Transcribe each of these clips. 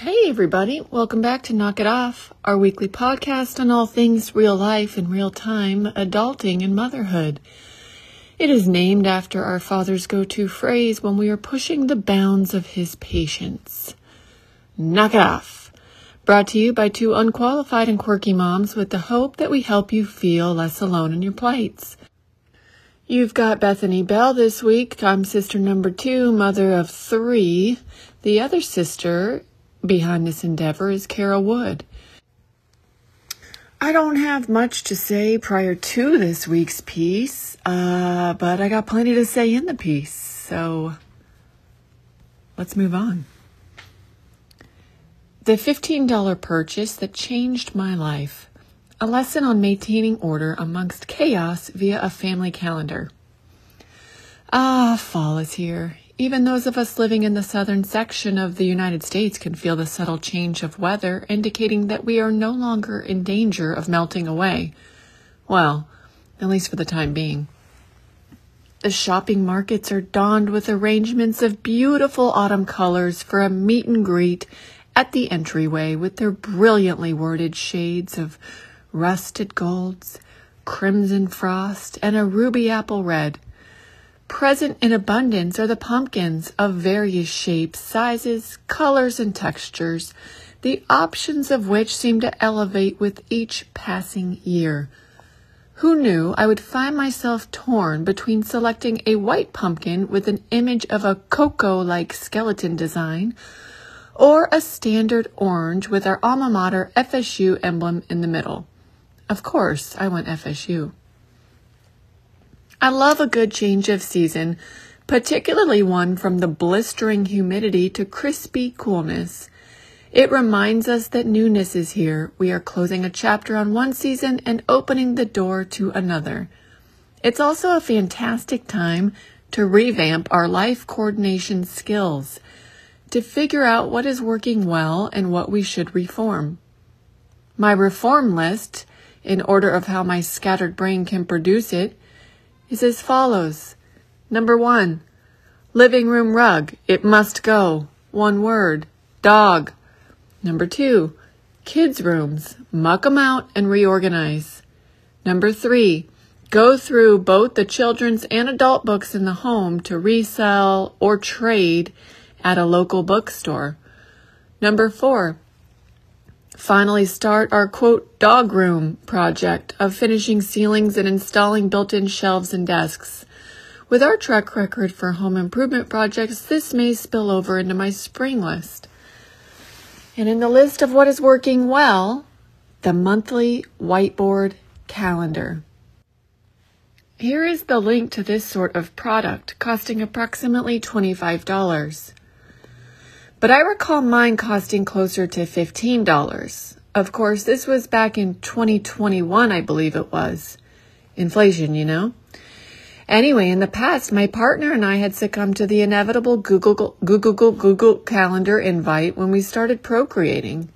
Hey, everybody. Welcome back to Knock It Off, our weekly podcast on all things real life in real time, adulting, and motherhood. It is named after our father's go to phrase when we are pushing the bounds of his patience. Knock It Off. Brought to you by two unqualified and quirky moms with the hope that we help you feel less alone in your plights. You've got Bethany Bell this week. I'm sister number two, mother of three. The other sister behind this endeavor is Carol Wood. I don't have much to say prior to this week's piece, uh, but I got plenty to say in the piece, so let's move on. The $15 purchase that changed my life. A lesson on maintaining order amongst chaos via a family calendar. Ah, fall is here. Even those of us living in the southern section of the United States can feel the subtle change of weather, indicating that we are no longer in danger of melting away. Well, at least for the time being. The shopping markets are donned with arrangements of beautiful autumn colors for a meet and greet at the entryway with their brilliantly worded shades of rusted golds, crimson frost, and a ruby apple red. Present in abundance are the pumpkins of various shapes, sizes, colors, and textures, the options of which seem to elevate with each passing year. Who knew I would find myself torn between selecting a white pumpkin with an image of a Coco like skeleton design or a standard orange with our alma mater FSU emblem in the middle? Of course, I went FSU. I love a good change of season, particularly one from the blistering humidity to crispy coolness. It reminds us that newness is here. We are closing a chapter on one season and opening the door to another. It's also a fantastic time to revamp our life coordination skills, to figure out what is working well and what we should reform. My reform list in order of how my scattered brain can produce it, is as follows. Number one, living room rug. It must go. One word. Dog. Number two, kids' rooms. Muck 'em out and reorganize. Number three, go through both the children's and adult books in the home to resell or trade at a local bookstore. Number four, finally start our quote dog room project of finishing ceilings and installing built-in shelves and desks. With our track record for home improvement projects, this may spill over into my spring list. And in the list of what is working well, the monthly whiteboard calendar. Here is the link to this sort of product, costing approximately $25 but I recall mine costing closer to $15. Of course, this was back in 2021, I believe it was. Inflation, you know? Anyway, in the past, my partner and I had succumbed to the inevitable Google, Google, Google, Calendar invite when we started procreating.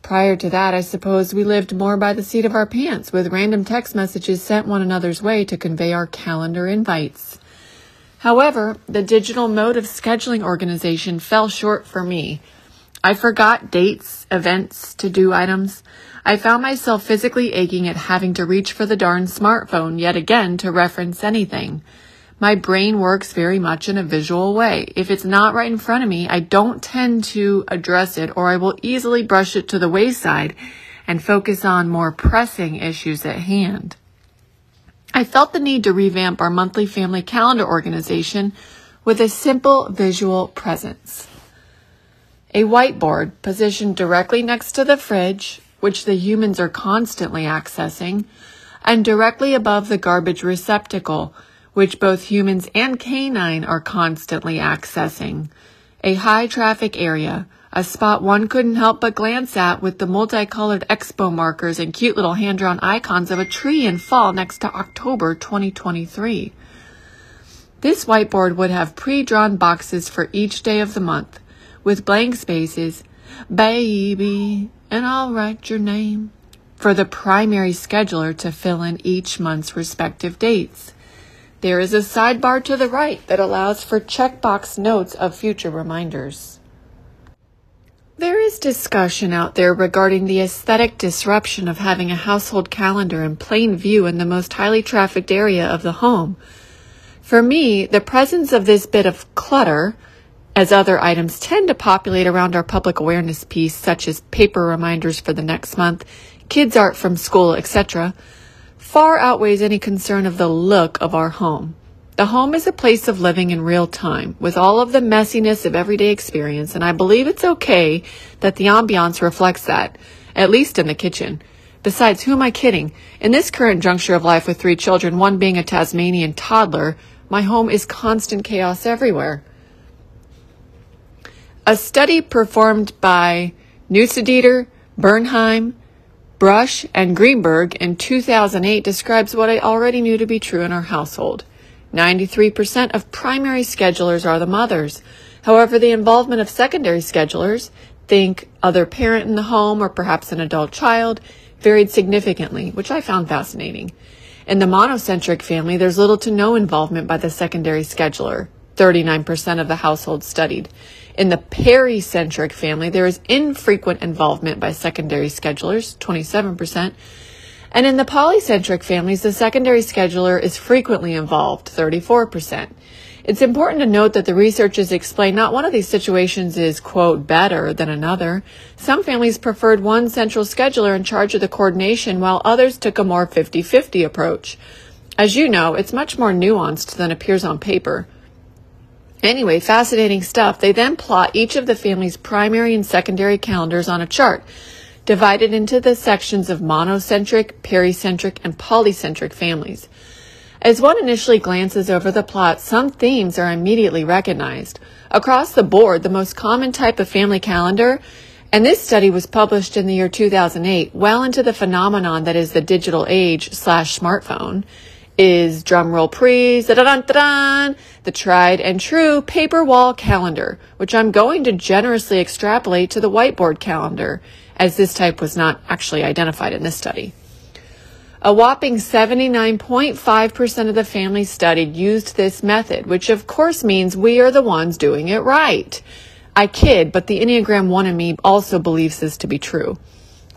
Prior to that, I suppose we lived more by the seat of our pants with random text messages sent one another's way to convey our calendar invites. However, the digital mode of scheduling organization fell short for me. I forgot dates, events, to do items. I found myself physically aching at having to reach for the darn smartphone yet again to reference anything. My brain works very much in a visual way. If it's not right in front of me, I don't tend to address it or I will easily brush it to the wayside and focus on more pressing issues at hand. I felt the need to revamp our monthly family calendar organization with a simple visual presence. A whiteboard positioned directly next to the fridge, which the humans are constantly accessing, and directly above the garbage receptacle, which both humans and canine are constantly accessing. A high traffic area a spot one couldn't help but glance at with the multicolored expo markers and cute little hand-drawn icons of a tree in fall next to October 2023. This whiteboard would have pre-drawn boxes for each day of the month with blank spaces, baby, and I'll write your name for the primary scheduler to fill in each month's respective dates. There is a sidebar to the right that allows for checkbox notes of future reminders. There is discussion out there regarding the aesthetic disruption of having a household calendar in plain view in the most highly trafficked area of the home. For me, the presence of this bit of clutter, as other items tend to populate around our public awareness piece, such as paper reminders for the next month, kids' art from school, etc., far outweighs any concern of the look of our home. The home is a place of living in real time with all of the messiness of everyday experience, and I believe it's okay that the ambiance reflects that, at least in the kitchen. Besides, who am I kidding? In this current juncture of life with three children, one being a Tasmanian toddler, my home is constant chaos everywhere. A study performed by Neustaedter, Bernheim, Brush, and Greenberg in 2008 describes what I already knew to be true in our household. 93% of primary schedulers are the mothers. However, the involvement of secondary schedulers, think other parent in the home or perhaps an adult child, varied significantly, which I found fascinating. In the monocentric family, there's little to no involvement by the secondary scheduler, 39% of the households studied. In the pericentric family, there is infrequent involvement by secondary schedulers, 27%, and in the polycentric families, the secondary scheduler is frequently involved, 34%. It's important to note that the researchers explain not one of these situations is, quote, better than another. Some families preferred one central scheduler in charge of the coordination, while others took a more 50 50 approach. As you know, it's much more nuanced than appears on paper. Anyway, fascinating stuff. They then plot each of the family's primary and secondary calendars on a chart divided into the sections of monocentric, pericentric, and polycentric families. As one initially glances over the plot, some themes are immediately recognized. Across the board, the most common type of family calendar, and this study was published in the year 2008, well into the phenomenon that is the digital age slash smartphone, is drumroll please, the tried and true paper wall calendar, which I'm going to generously extrapolate to the whiteboard calendar as this type was not actually identified in this study. A whopping 79.5% of the families studied used this method, which of course means we are the ones doing it right. I kid, but the Enneagram 1 in me also believes this to be true.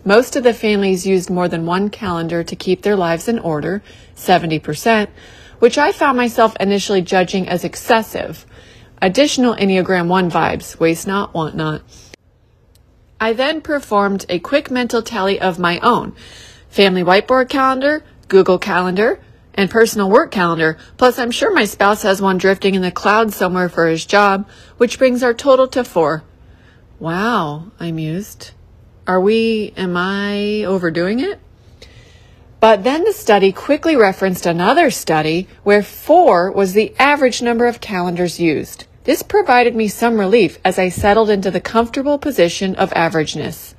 Most of the families used more than one calendar to keep their lives in order, 70%, which I found myself initially judging as excessive. Additional Enneagram 1 vibes, waste not, want not. I then performed a quick mental tally of my own family whiteboard calendar, Google Calendar, and personal work calendar. Plus, I'm sure my spouse has one drifting in the clouds somewhere for his job, which brings our total to four. Wow, I mused. Are we, am I overdoing it? But then the study quickly referenced another study where four was the average number of calendars used. This provided me some relief as I settled into the comfortable position of averageness.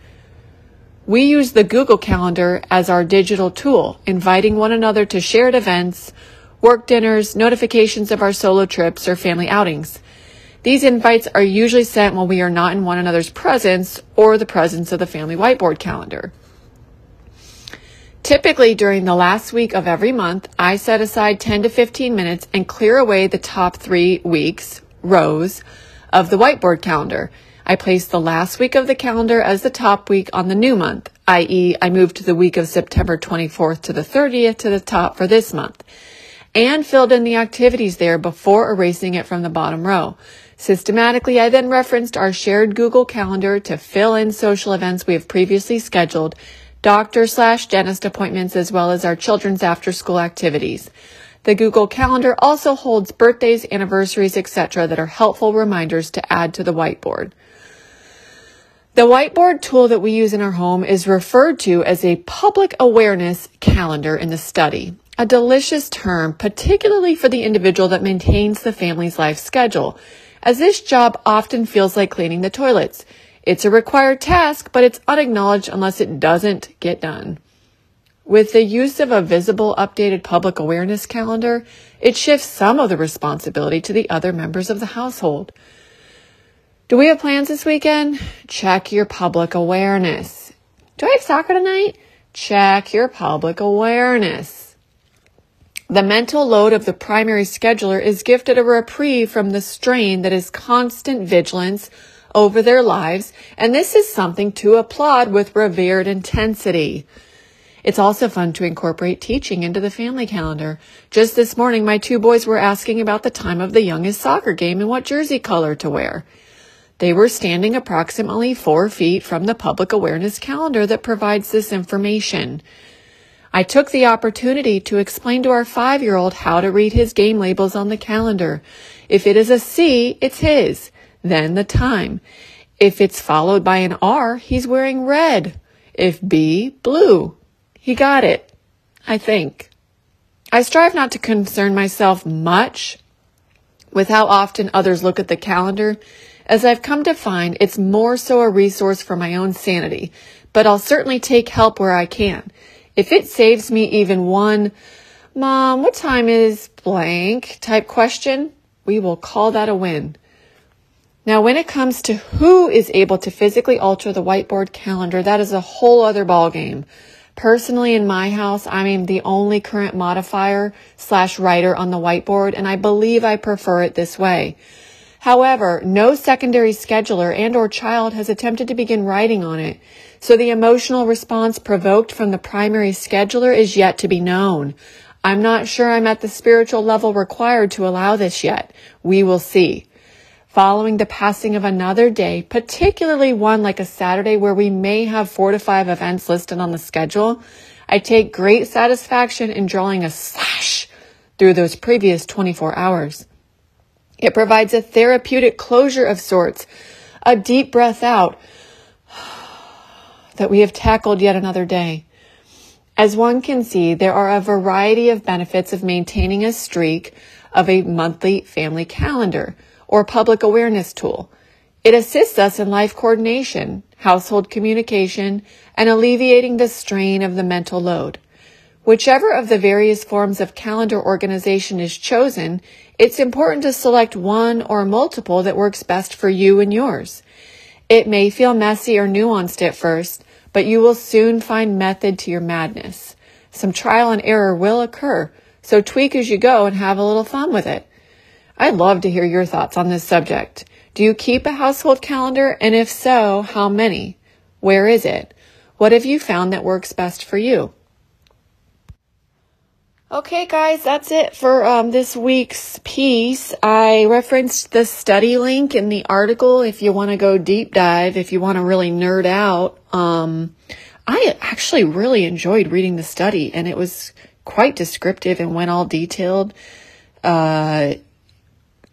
We use the Google Calendar as our digital tool, inviting one another to shared events, work dinners, notifications of our solo trips, or family outings. These invites are usually sent when we are not in one another's presence or the presence of the family whiteboard calendar. Typically, during the last week of every month, I set aside 10 to 15 minutes and clear away the top three weeks, rows of the whiteboard calendar. I placed the last week of the calendar as the top week on the new month, i.e., I moved the week of September 24th to the 30th to the top for this month, and filled in the activities there before erasing it from the bottom row. Systematically, I then referenced our shared Google Calendar to fill in social events we have previously scheduled, doctor slash dentist appointments, as well as our children's after school activities. The Google Calendar also holds birthdays, anniversaries, etc. that are helpful reminders to add to the whiteboard. The whiteboard tool that we use in our home is referred to as a public awareness calendar in the study, a delicious term, particularly for the individual that maintains the family's life schedule, as this job often feels like cleaning the toilets. It's a required task, but it's unacknowledged unless it doesn't get done. With the use of a visible updated public awareness calendar, it shifts some of the responsibility to the other members of the household. Do we have plans this weekend? Check your public awareness. Do I have soccer tonight? Check your public awareness. The mental load of the primary scheduler is gifted a reprieve from the strain that is constant vigilance over their lives, and this is something to applaud with revered intensity. It's also fun to incorporate teaching into the family calendar. Just this morning, my two boys were asking about the time of the youngest soccer game and what jersey color to wear. They were standing approximately four feet from the public awareness calendar that provides this information. I took the opportunity to explain to our five year old how to read his game labels on the calendar. If it is a C, it's his, then the time. If it's followed by an R, he's wearing red. If B, blue. He got it, I think. I strive not to concern myself much with how often others look at the calendar as I've come to find, it's more so a resource for my own sanity, but I'll certainly take help where I can. If it saves me even one, Mom, what time is blank type question, we will call that a win. Now, when it comes to who is able to physically alter the whiteboard calendar, that is a whole other ballgame. Personally, in my house, I am the only current modifier slash writer on the whiteboard, and I believe I prefer it this way. However, no secondary scheduler and or child has attempted to begin writing on it, so the emotional response provoked from the primary scheduler is yet to be known. I'm not sure I'm at the spiritual level required to allow this yet. We will see. Following the passing of another day, particularly one like a Saturday where we may have four to five events listed on the schedule, I take great satisfaction in drawing a slash through those previous 24 hours. It provides a therapeutic closure of sorts, a deep breath out that we have tackled yet another day. As one can see, there are a variety of benefits of maintaining a streak of a monthly family calendar or public awareness tool. It assists us in life coordination, household communication, and alleviating the strain of the mental load. Whichever of the various forms of calendar organization is chosen, it's important to select one or multiple that works best for you and yours. It may feel messy or nuanced at first, but you will soon find method to your madness. Some trial and error will occur, so tweak as you go and have a little fun with it. I'd love to hear your thoughts on this subject. Do you keep a household calendar? And if so, how many? Where is it? What have you found that works best for you? Okay, guys, that's it for um, this week's piece. I referenced the study link in the article if you want to go deep dive, if you want to really nerd out. Um, I actually really enjoyed reading the study, and it was quite descriptive and went all detailed. Uh,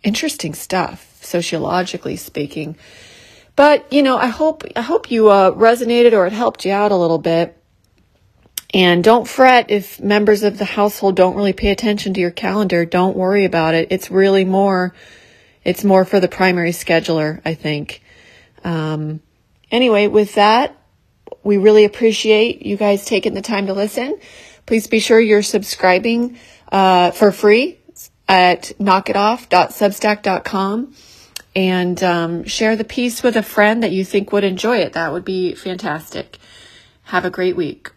interesting stuff, sociologically speaking. But you know, I hope I hope you uh, resonated or it helped you out a little bit. And don't fret if members of the household don't really pay attention to your calendar. Don't worry about it. It's really more, it's more for the primary scheduler, I think. Um, anyway, with that, we really appreciate you guys taking the time to listen. Please be sure you're subscribing uh, for free at knockitoff.substack.com and um, share the piece with a friend that you think would enjoy it. That would be fantastic. Have a great week.